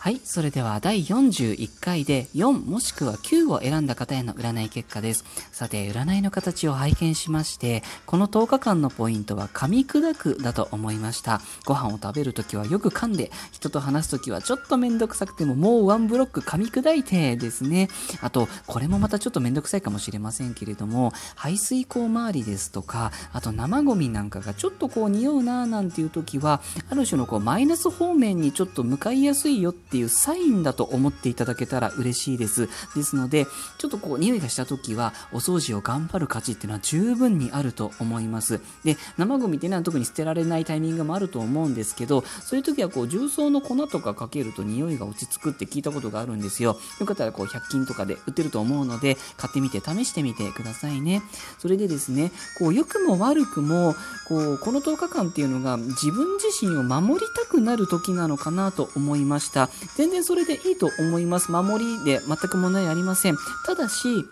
はい。それでは第41回で4もしくは9を選んだ方への占い結果です。さて、占いの形を拝見しまして、この10日間のポイントは噛み砕くだと思いました。ご飯を食べるときはよく噛んで、人と話すときはちょっとめんどくさくてももうワンブロック噛み砕いてですね。あと、これもまたちょっとめんどくさいかもしれませんけれども、排水口周りですとか、あと生ゴミなんかがちょっとこう匂うなーなんていうときは、ある種のこうマイナス方面にちょっと向かいやすいよってっていうサインだと思っていただけたら嬉しいです。ですので、ちょっとこう、匂いがした時は、お掃除を頑張る価値っていうのは十分にあると思います。で、生ゴミっていうのは特に捨てられないタイミングもあると思うんですけど、そういう時はこう、重曹の粉とかかけると匂いが落ち着くって聞いたことがあるんですよ。よかったらこう、100均とかで売ってると思うので、買ってみて試してみてくださいね。それでですね、こう、良くも悪くも、こう、この10日間っていうのが自分自身を守りたくなる時なのかなと思いました。全然それでいいと思います。守りで全く問題ありません。ただし、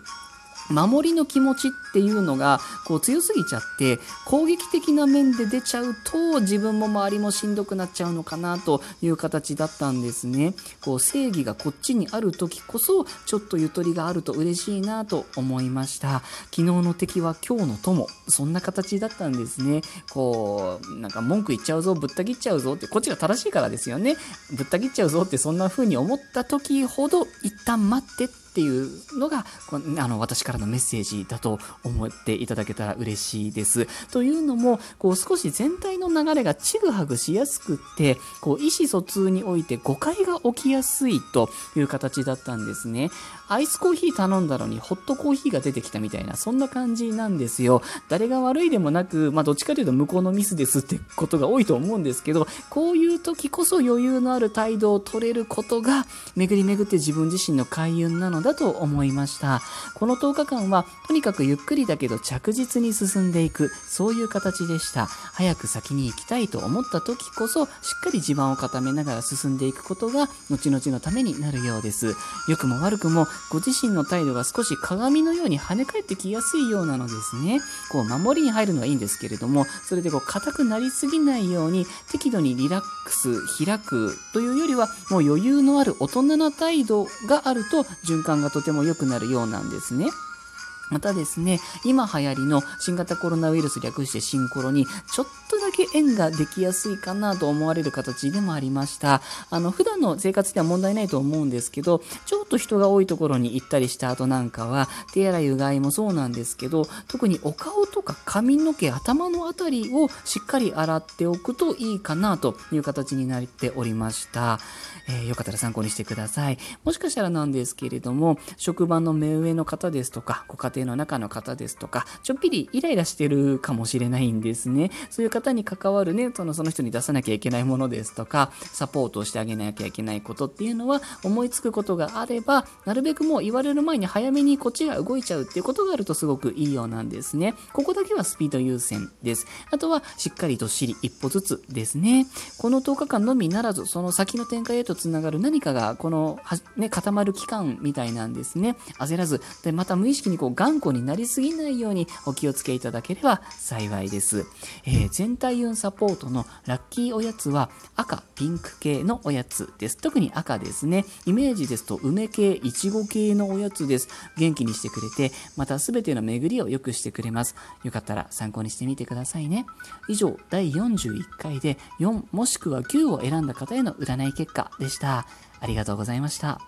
守りの気持ちっていうのがこう強すぎちゃって攻撃的な面で出ちゃうと自分も周りもしんどくなっちゃうのかなという形だったんですね。こう正義がこっちにある時こそちょっとゆとりがあると嬉しいなと思いました。昨日の敵は今日の友。そんな形だったんですね。こう、なんか文句言っちゃうぞ、ぶった切っちゃうぞって、こっちが正しいからですよね。ぶった切っちゃうぞってそんな風に思った時ほど一旦待ってってていうのがこあの私からのメッセージだと思っていただけたら嬉しいです。というのもこう少し全体の流れがちぐはぐしやすくってこう意思疎通において誤解が起きやすいという形だったんですね。アイスコーヒー頼んだのにホットコーヒーが出てきたみたいなそんな感じなんですよ。誰が悪いでもなく、まあ、どっちかというと向こうのミスですってことが多いと思うんですけどこういう時こそ余裕のある態度を取れることが巡り巡って自分自身の開運なのでだと思いました。この10日間は、とにかくゆっくりだけど着実に進んでいく、そういう形でした。早く先に行きたいと思った時こそ、しっかり地盤を固めながら進んでいくことが、後々のためになるようです。良くも悪くも、ご自身の態度が少し鏡のように跳ね返ってきやすいようなのですね。こう、守りに入るのはいいんですけれども、それでこう、硬くなりすぎないように、適度にリラックス、開くというよりは、もう余裕のある大人な態度があると、循環がとても良くなるようなんですね。またですね、今流行りの新型コロナウイルス略して新コロに、ちょっとだけ縁ができやすいかなと思われる形でもありました。あの、普段の生活では問題ないと思うんですけど、ちょっと人が多いところに行ったりした後なんかは、手洗いうがいもそうなんですけど、特にお顔とか髪の毛、頭のあたりをしっかり洗っておくといいかなという形になっておりました。えー、よかったら参考にしてください。もしかしたらなんですけれども、職場の目上の方ですとか、ご家庭の中の方ですとか、ちょっぴりイライラしてるかもしれないんですね。そういう方に関わるね、そのその人に出さなきゃいけないものですとか、サポートをしてあげなきゃいけないことっていうのは、思いつくことがあれば、なるべくもう言われる前に早めにこっちが動いちゃうっていうことがあるとすごくいいようなんですね。ここだけはスピード優先です。あとは、しっかりどっしり一歩ずつですね。この10日間のみならず、その先の展開へとつながる何かが、この、ね、固まる期間みたいなんですね。焦らず、で、また無意識にこう頑固になりすぎないようにお気をつけいただければ幸いです。えー、全体運サポートのラッキーおやつは赤、ピンク系のおやつです。特に赤ですね。イメージですと梅系、いちご系のおやつです。元気にしてくれて、また全ての巡りを良くしてくれます。よかったら参考にしてみてくださいね。以上、第41回で4もしくは9を選んだ方への占い結果でした。ありがとうございました。